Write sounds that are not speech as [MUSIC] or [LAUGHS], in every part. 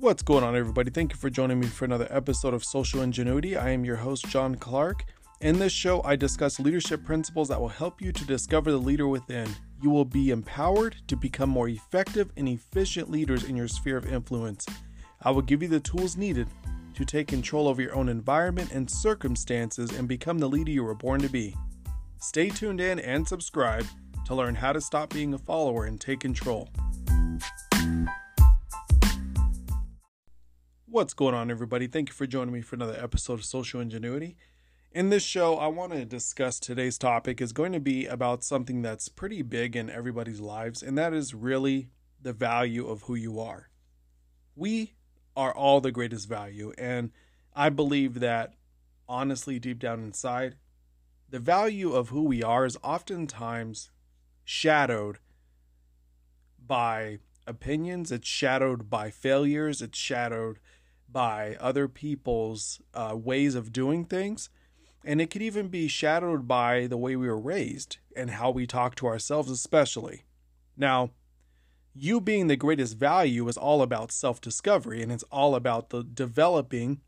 What's going on, everybody? Thank you for joining me for another episode of Social Ingenuity. I am your host, John Clark. In this show, I discuss leadership principles that will help you to discover the leader within. You will be empowered to become more effective and efficient leaders in your sphere of influence. I will give you the tools needed to take control over your own environment and circumstances and become the leader you were born to be. Stay tuned in and subscribe to learn how to stop being a follower and take control. What's going on, everybody? Thank you for joining me for another episode of Social Ingenuity. In this show, I want to discuss today's topic is going to be about something that's pretty big in everybody's lives, and that is really the value of who you are. We are all the greatest value, and I believe that honestly, deep down inside, the value of who we are is oftentimes shadowed by opinions, it's shadowed by failures, it's shadowed by other people's uh, ways of doing things. And it could even be shadowed by the way we were raised and how we talk to ourselves, especially. Now, you being the greatest value is all about self discovery and it's all about the developing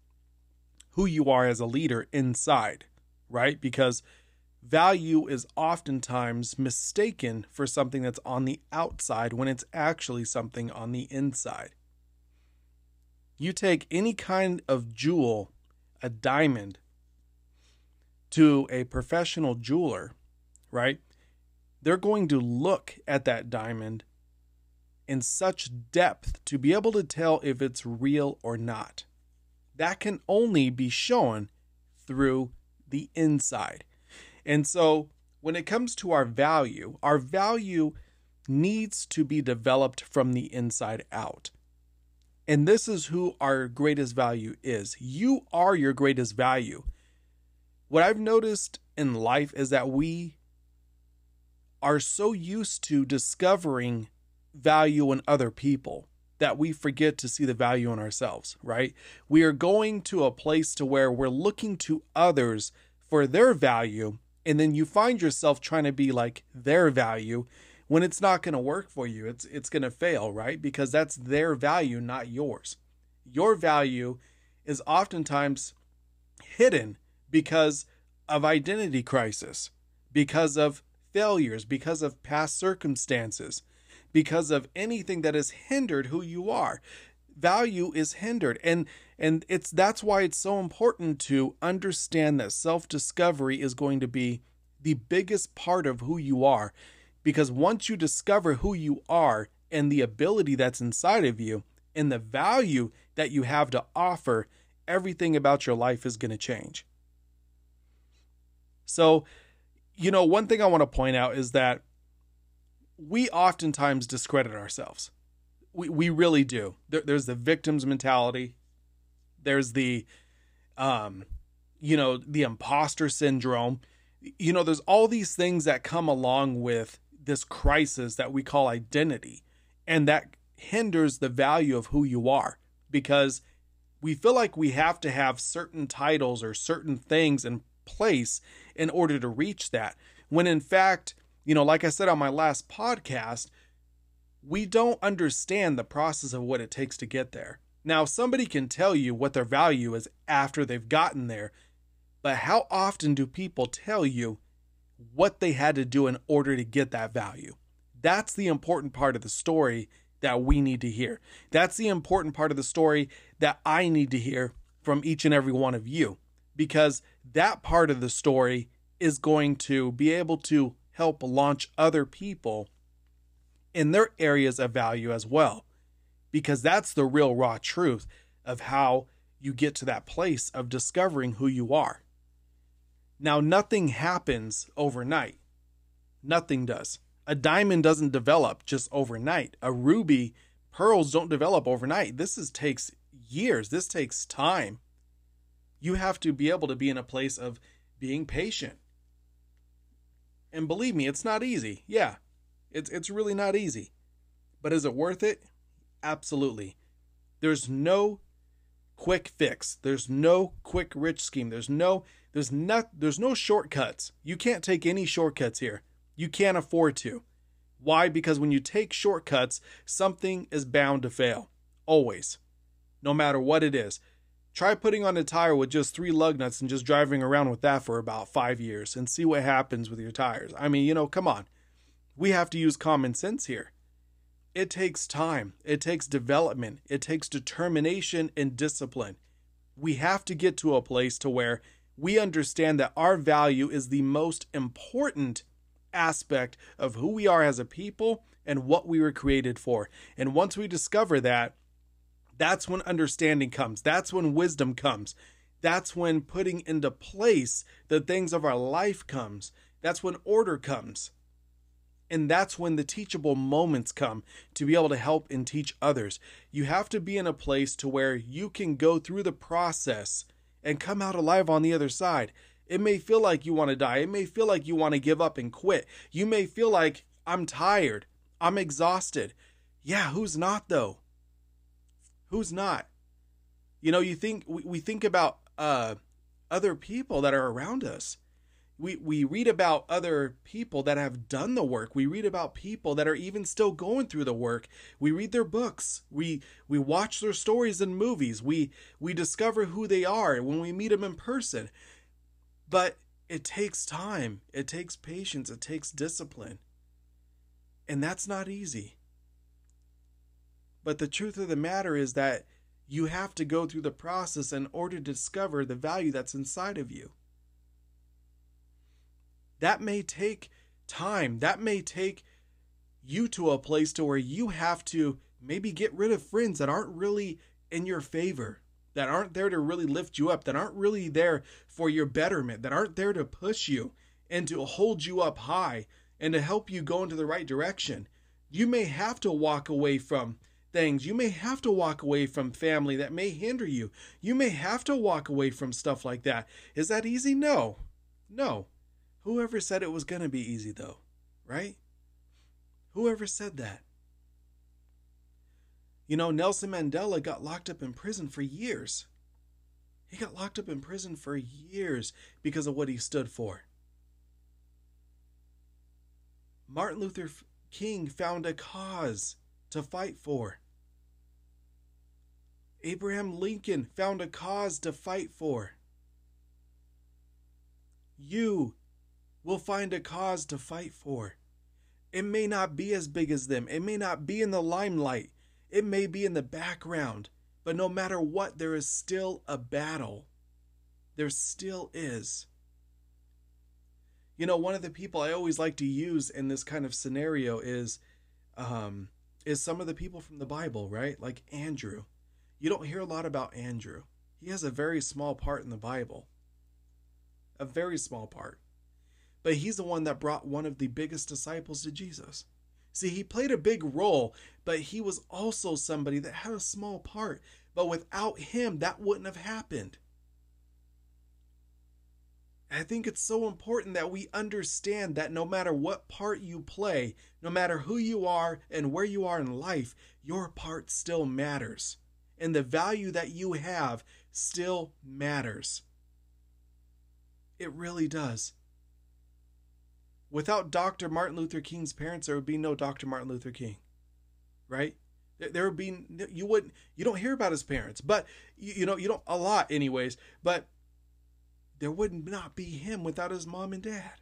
who you are as a leader inside, right? Because value is oftentimes mistaken for something that's on the outside when it's actually something on the inside you take any kind of jewel, a diamond, to a professional jeweler, right? They're going to look at that diamond in such depth to be able to tell if it's real or not. That can only be shown through the inside. And so when it comes to our value, our value needs to be developed from the inside out. And this is who our greatest value is. You are your greatest value. What I've noticed in life is that we are so used to discovering value in other people that we forget to see the value in ourselves, right? We are going to a place to where we're looking to others for their value and then you find yourself trying to be like their value when it's not going to work for you. It's it's going to fail, right? Because that's their value, not yours. Your value is oftentimes hidden because of identity crisis, because of failures, because of past circumstances, because of anything that has hindered who you are. Value is hindered and and it's that's why it's so important to understand that self-discovery is going to be the biggest part of who you are because once you discover who you are and the ability that's inside of you and the value that you have to offer, everything about your life is going to change. So, you know, one thing I want to point out is that we oftentimes discredit ourselves. We, we really do. There, there's the victim's mentality. There's the, um, you know, the imposter syndrome. You know, there's all these things that come along with this crisis that we call identity and that hinders the value of who you are because we feel like we have to have certain titles or certain things in place in order to reach that. When in fact you know like i said on my last podcast we don't understand the process of what it takes to get there. Now somebody can tell you what their value is after they've gotten there but how often do people tell you what they had to do in order to get that value. That's the important part of the story that we need to hear. That's the important part of the story that I need to hear from each and every one of you because that part of the story is going to be able to help launch other people in their areas of value as well. Because that's the real raw truth of how you get to that place of discovering who you are. Now, nothing happens overnight. Nothing does. A diamond doesn't develop just overnight. A ruby, pearls don't develop overnight. This is takes years. This takes time. You have to be able to be in a place of being patient. And believe me, it's not easy. Yeah. It's it's really not easy. But is it worth it? Absolutely. There's no quick fix. There's no quick rich scheme. There's no there's not there's no shortcuts. You can't take any shortcuts here. You can't afford to. Why? Because when you take shortcuts, something is bound to fail. Always. no matter what it is. Try putting on a tire with just three lug nuts and just driving around with that for about five years and see what happens with your tires. I mean, you know, come on. We have to use common sense here. It takes time, it takes development, it takes determination and discipline. We have to get to a place to where we understand that our value is the most important aspect of who we are as a people and what we were created for. And once we discover that, that's when understanding comes. That's when wisdom comes. That's when putting into place the things of our life comes. That's when order comes. And that's when the teachable moments come to be able to help and teach others. You have to be in a place to where you can go through the process and come out alive on the other side. It may feel like you want to die. It may feel like you want to give up and quit. You may feel like I'm tired. I'm exhausted. Yeah, who's not though? Who's not? You know, you think we, we think about uh, other people that are around us. We, we read about other people that have done the work. We read about people that are even still going through the work. We read their books. We we watch their stories in movies. We we discover who they are when we meet them in person. But it takes time. It takes patience. It takes discipline. And that's not easy. But the truth of the matter is that you have to go through the process in order to discover the value that's inside of you. That may take time. That may take you to a place to where you have to maybe get rid of friends that aren't really in your favor, that aren't there to really lift you up, that aren't really there for your betterment, that aren't there to push you and to hold you up high and to help you go into the right direction. You may have to walk away from things. You may have to walk away from family that may hinder you. You may have to walk away from stuff like that. Is that easy? No. No. Whoever said it was going to be easy, though, right? Whoever said that? You know, Nelson Mandela got locked up in prison for years. He got locked up in prison for years because of what he stood for. Martin Luther King found a cause to fight for. Abraham Lincoln found a cause to fight for. You will find a cause to fight for. It may not be as big as them, it may not be in the limelight, it may be in the background, but no matter what, there is still a battle. There still is. You know, one of the people I always like to use in this kind of scenario is um, is some of the people from the Bible, right? Like Andrew. You don't hear a lot about Andrew. He has a very small part in the Bible. A very small part. But he's the one that brought one of the biggest disciples to Jesus. See, he played a big role, but he was also somebody that had a small part. But without him, that wouldn't have happened. I think it's so important that we understand that no matter what part you play, no matter who you are and where you are in life, your part still matters and the value that you have still matters. It really does. Without Dr. Martin Luther King's parents, there would be no Dr. Martin Luther King, right? There would be you wouldn't you don't hear about his parents, but you, you know you don't a lot anyways. But there would not be him without his mom and dad.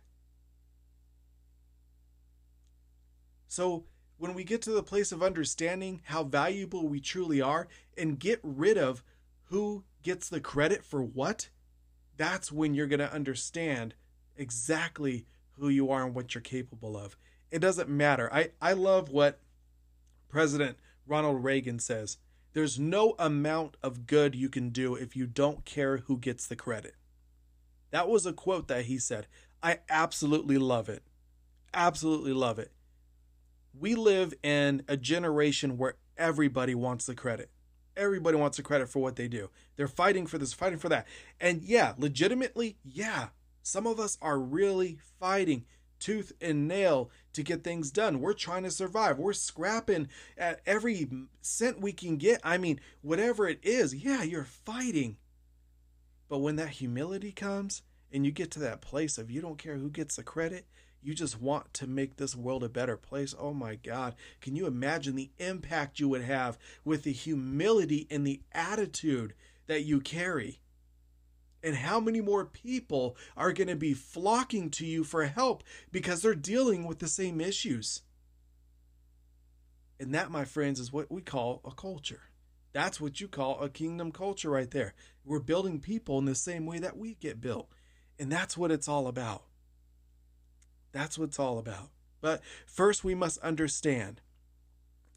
So when we get to the place of understanding how valuable we truly are and get rid of who gets the credit for what, that's when you're going to understand exactly who you are and what you're capable of. It doesn't matter. I, I love what President Ronald Reagan says. There's no amount of good you can do if you don't care who gets the credit. That was a quote that he said. I absolutely love it. Absolutely love it we live in a generation where everybody wants the credit. Everybody wants the credit for what they do. They're fighting for this, fighting for that. And yeah, legitimately, yeah, some of us are really fighting tooth and nail to get things done. We're trying to survive. We're scrapping at every cent we can get. I mean, whatever it is, yeah, you're fighting. But when that humility comes and you get to that place of you don't care who gets the credit, You just want to make this world a better place. Oh my God. Can you imagine the impact you would have with the humility and the attitude that you carry? And how many more people are going to be flocking to you for help because they're dealing with the same issues? And that, my friends, is what we call a culture. That's what you call a kingdom culture right there. We're building people in the same way that we get built. And that's what it's all about. That's what it's all about. But first, we must understand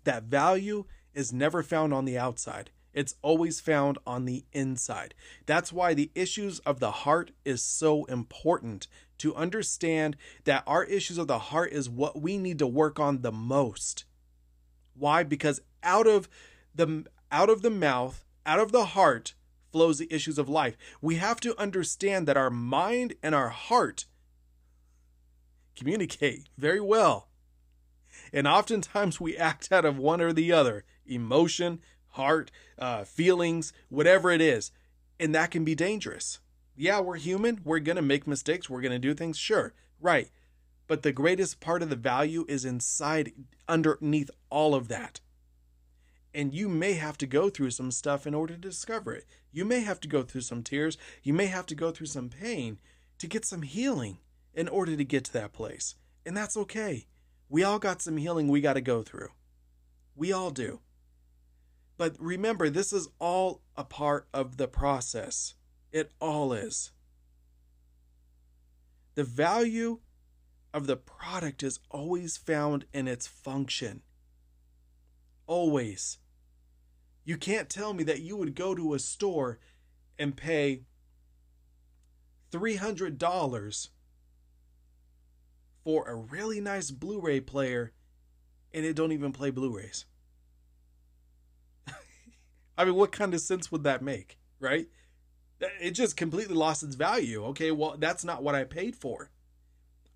that value is never found on the outside. It's always found on the inside. That's why the issues of the heart is so important to understand that our issues of the heart is what we need to work on the most. Why? Because out of the out of the mouth, out of the heart flows the issues of life. We have to understand that our mind and our heart communicate very well. And oftentimes we act out of one or the other emotion, heart, uh, feelings, whatever it is. And that can be dangerous. Yeah, we're human. We're going to make mistakes. We're going to do things. Sure. Right. But the greatest part of the value is inside, underneath all of that. And you may have to go through some stuff in order to discover it. You may have to go through some tears. You may have to go through some pain to get some healing in order to get to that place. And that's okay. We all got some healing we got to go through. We all do. But remember, this is all a part of the process. It all is. The value of the product is always found in its function. Always. You can't tell me that you would go to a store and pay $300 for a really nice Blu-ray player and it don't even play Blu-rays. I mean, what kind of sense would that make, right? It just completely lost its value. Okay, well, that's not what I paid for.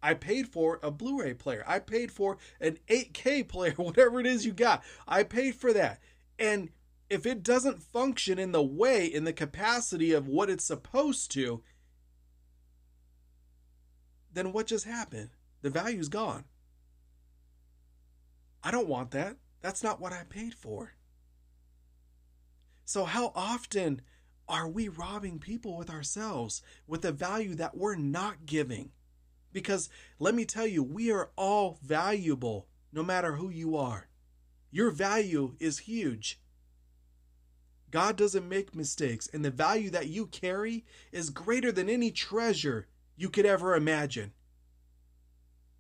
I paid for a Blu ray player. I paid for an 8K player, [LAUGHS] whatever it is you got. I paid for that. And if it doesn't function in the way, in the capacity of what it's supposed to, then what just happened? The value's gone. I don't want that. That's not what I paid for. So, how often are we robbing people with ourselves with a value that we're not giving? Because let me tell you, we are all valuable no matter who you are. Your value is huge. God doesn't make mistakes, and the value that you carry is greater than any treasure you could ever imagine.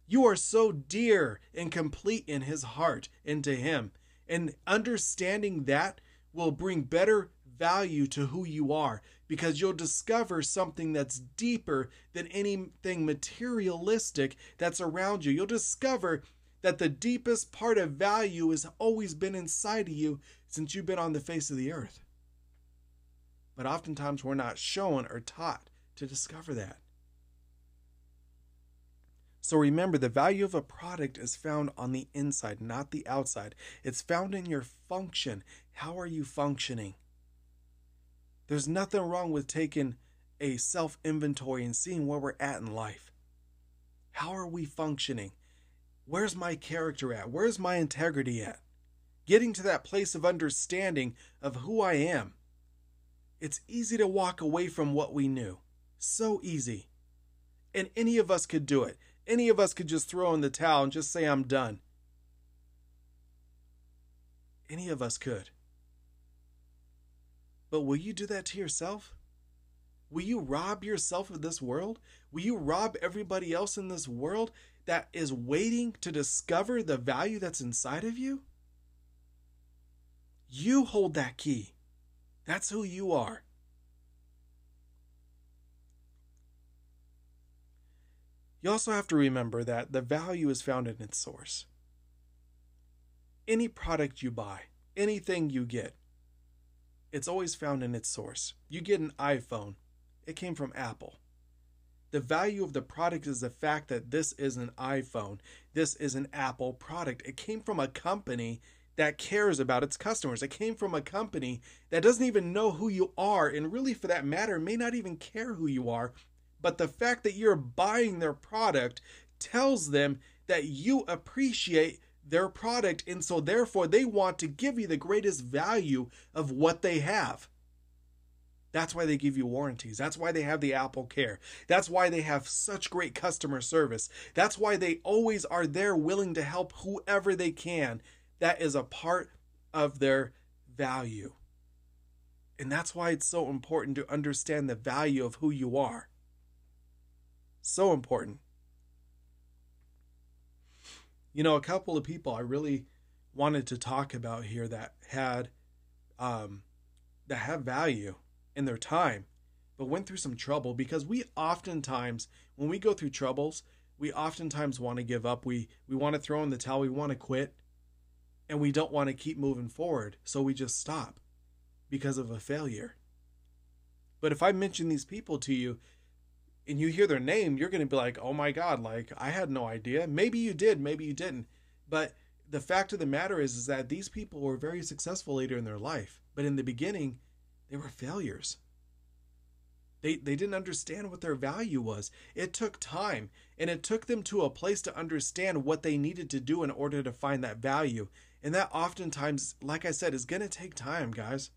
You are so dear and complete in His heart and to Him. And understanding that will bring better value to who you are because you'll discover something that's deeper than anything materialistic that's around you. You'll discover that the deepest part of value has always been inside of you since you've been on the face of the earth. But oftentimes we're not shown or taught to discover that. So remember, the value of a product is found on the inside, not the outside. It's found in your function. How are you functioning? There's nothing wrong with taking a self inventory and seeing where we're at in life. How are we functioning? Where's my character at? Where's my integrity at? Getting to that place of understanding of who I am. It's easy to walk away from what we knew. So easy. And any of us could do it. Any of us could just throw in the towel and just say, I'm done. Any of us could. But will you do that to yourself? Will you rob yourself of this world? Will you rob everybody else in this world that is waiting to discover the value that's inside of you? You hold that key. That's who you are. You also have to remember that the value is found in its source. Any product you buy, anything you get, it's always found in its source. You get an iPhone, it came from Apple. The value of the product is the fact that this is an iPhone. This is an Apple product. It came from a company that cares about its customers. It came from a company that doesn't even know who you are, and really, for that matter, may not even care who you are but the fact that you're buying their product tells them that you appreciate their product and so therefore they want to give you the greatest value of what they have. That's why they give you warranties. That's why they have the Apple Care. That's why they have such great customer service. That's why they always are there willing to help whoever they can. That is a part of their value. And that's why it's so important to understand the value of who you are. So important. You know, a couple of people I really wanted to talk about here that had um that have value in their time but went through some trouble because we oftentimes when we go through troubles we oftentimes want to give up. We we want to throw in the towel. We want to quit and we don't want to keep moving forward. So we just stop because of a failure. But if i mention these people to you and you hear their name you're going to be like oh my god like i had no idea maybe you did maybe you didn't but the fact of the matter is is that these people were very successful later in their life but in the beginning they were failures. They, they didn't understand what their value was. It took time and it took them to a place to understand what they needed to do in order to find that value. And that oftentimes, like I said, is going to take time, guys.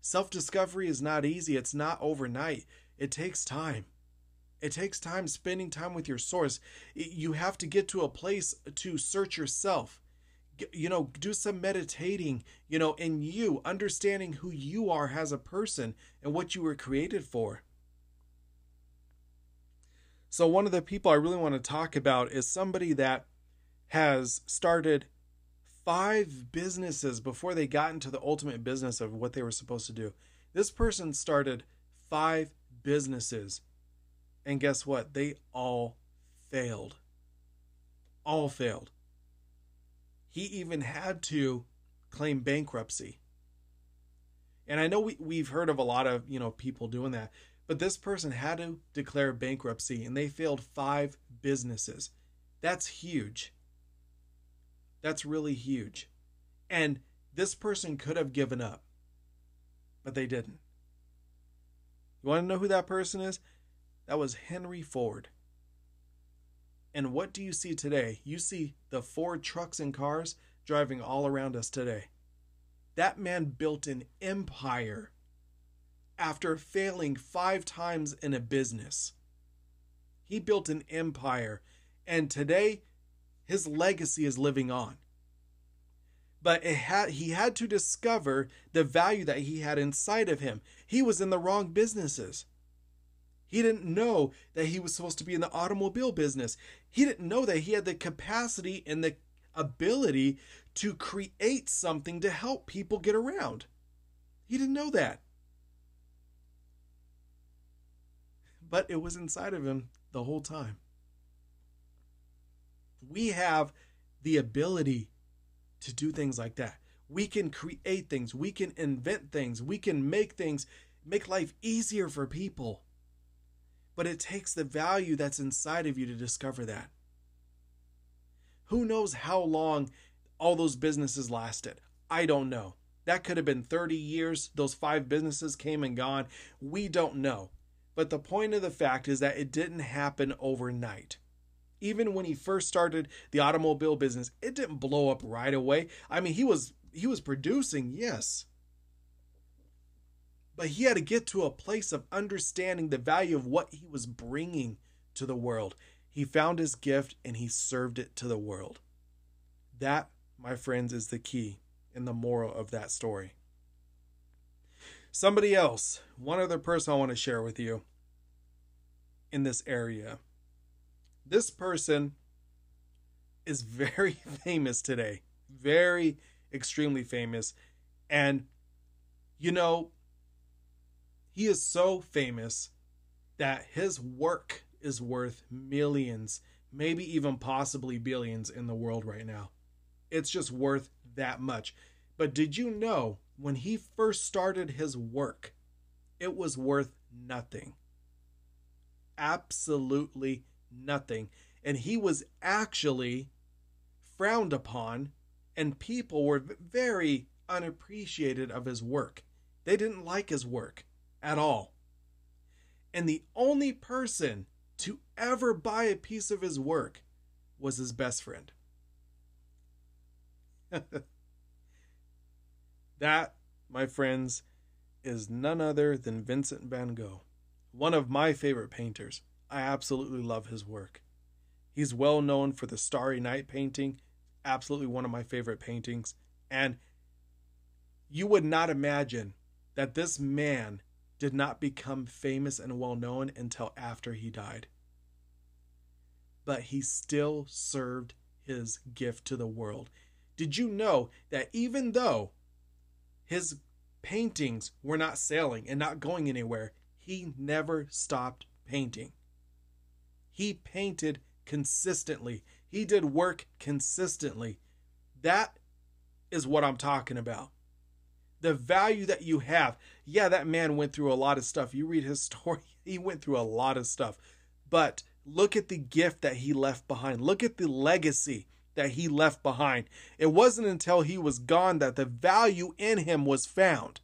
Self discovery is not easy, it's not overnight. It takes time. It takes time spending time with your source. You have to get to a place to search yourself. You know do some meditating you know in you understanding who you are as a person and what you were created for. So one of the people i really want to talk about is somebody that has started five businesses before they got into the ultimate business of what they were supposed to do. This person started five businesses and guess what they all failed all failed he even had to claim bankruptcy. And I know we, we've heard of a lot of, you know, people doing that, but this person had to declare bankruptcy and they failed five businesses. That's huge. That's really huge. And this person could have given up, but they didn't. You want to know who that person is? That was Henry Ford. And what do you see today? You see the Ford trucks and cars driving all around us today. That man built an empire after failing five times in a business. He built an empire, and today his legacy is living on. But had, he had to discover the value that he had inside of him. He was in the wrong businesses. He didn't know that he was supposed to be in the automobile business. He didn't know that he had the capacity and the ability to create something to help people get around. He didn't know that. But it was inside of him the whole time. We have the ability to do things like that. We can create things, we can invent things, we can make things, make life easier for people but it takes the value that's inside of you to discover that. Who knows how long all those businesses lasted? I don't know. That could have been 30 years. Those five businesses came and gone. We don't know. But the point of the fact is that it didn't happen overnight. Even when he first started the automobile business, it didn't blow up right away. I mean, he was he was producing, yes, but he had to get to a place of understanding the value of what he was bringing to the world. He found his gift and he served it to the world. That, my friends, is the key and the moral of that story. Somebody else, one other person I want to share with you in this area. This person is very [LAUGHS] famous today, very extremely famous. And, you know, he is so famous that his work is worth millions, maybe even possibly billions in the world right now. It's just worth that much. But did you know when he first started his work, it was worth nothing? Absolutely nothing. And he was actually frowned upon, and people were very unappreciated of his work. They didn't like his work at all. And the only person to ever buy a piece of his work was his best friend. [LAUGHS] that, my friends, is none other than Vincent van Gogh, one of my favorite painters. I absolutely love his work. He's well known for the Starry Night painting, absolutely one of my favorite paintings. And you would not imagine that this man did not become famous and well known until after he died. But he still served his gift to the world. Did you know that even though his paintings were not selling and not going anywhere, he never stopped painting? He painted consistently, he did work consistently. That is what I'm talking about. The value that you have. Yeah, that man went through a lot of stuff. You read his [LAUGHS] story, he went through a lot of stuff. But look at the gift that he left behind. Look at the legacy that he left behind. It wasn't until he was gone that the value in him was found.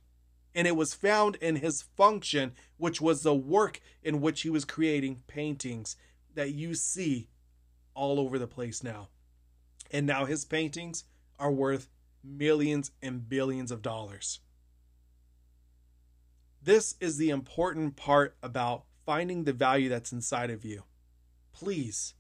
And it was found in his function, which was the work in which he was creating paintings that you see all over the place now. And now his paintings are worth millions and billions of dollars. This is the important part about finding the value that's inside of you. Please,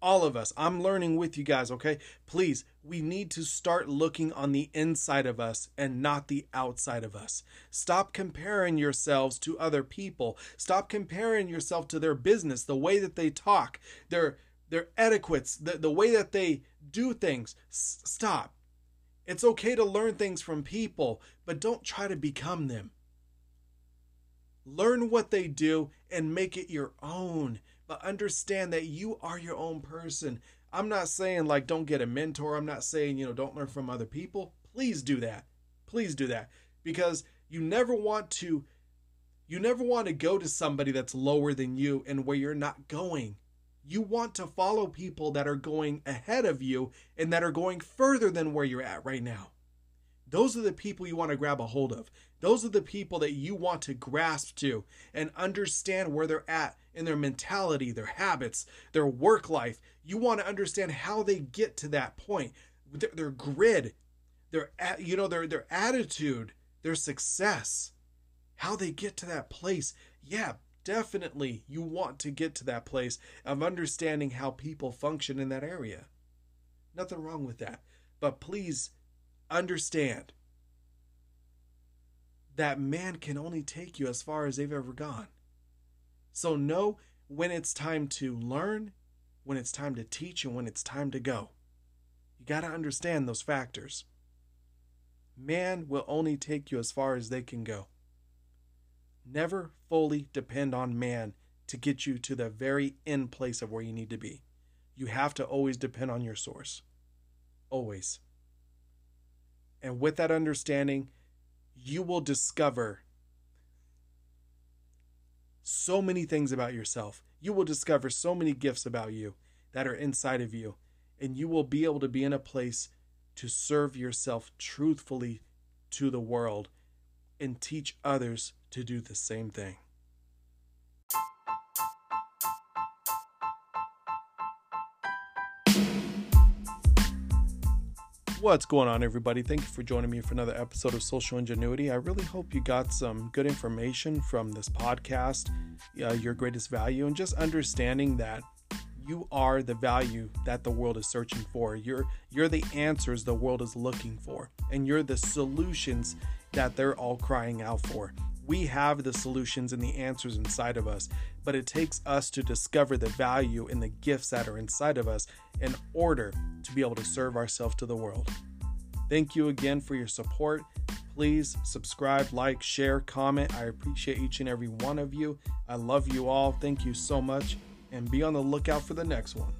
all of us, I'm learning with you guys, okay? Please, we need to start looking on the inside of us and not the outside of us. Stop comparing yourselves to other people. Stop comparing yourself to their business, the way that they talk, their their etiquettes, the, the way that they do things. S- stop. It's okay to learn things from people, but don't try to become them. Learn what they do and make it your own, but understand that you are your own person. I'm not saying like don't get a mentor. I'm not saying, you know, don't learn from other people. Please do that. Please do that because you never want to you never want to go to somebody that's lower than you and where you're not going. You want to follow people that are going ahead of you and that are going further than where you're at right now. Those are the people you want to grab a hold of. Those are the people that you want to grasp to and understand where they're at in their mentality, their habits, their work life. You want to understand how they get to that point, their, their grid, their you know their their attitude, their success, how they get to that place. Yeah, definitely you want to get to that place of understanding how people function in that area. Nothing wrong with that. But please understand that man can only take you as far as they've ever gone. So know when it's time to learn, when it's time to teach, and when it's time to go. You got to understand those factors. Man will only take you as far as they can go. Never fully depend on man to get you to the very end place of where you need to be. You have to always depend on your source. Always. And with that understanding, you will discover so many things about yourself. You will discover so many gifts about you that are inside of you. And you will be able to be in a place to serve yourself truthfully to the world and teach others to do the same thing. What's going on, everybody? Thank you for joining me for another episode of Social Ingenuity. I really hope you got some good information from this podcast, uh, your greatest value, and just understanding that you are the value that the world is searching for. You're you're the answers the world is looking for, and you're the solutions that they're all crying out for. We have the solutions and the answers inside of us, but it takes us to discover the value in the gifts that are inside of us in order to be able to serve ourselves to the world. Thank you again for your support. Please subscribe, like, share, comment. I appreciate each and every one of you. I love you all. Thank you so much. And be on the lookout for the next one.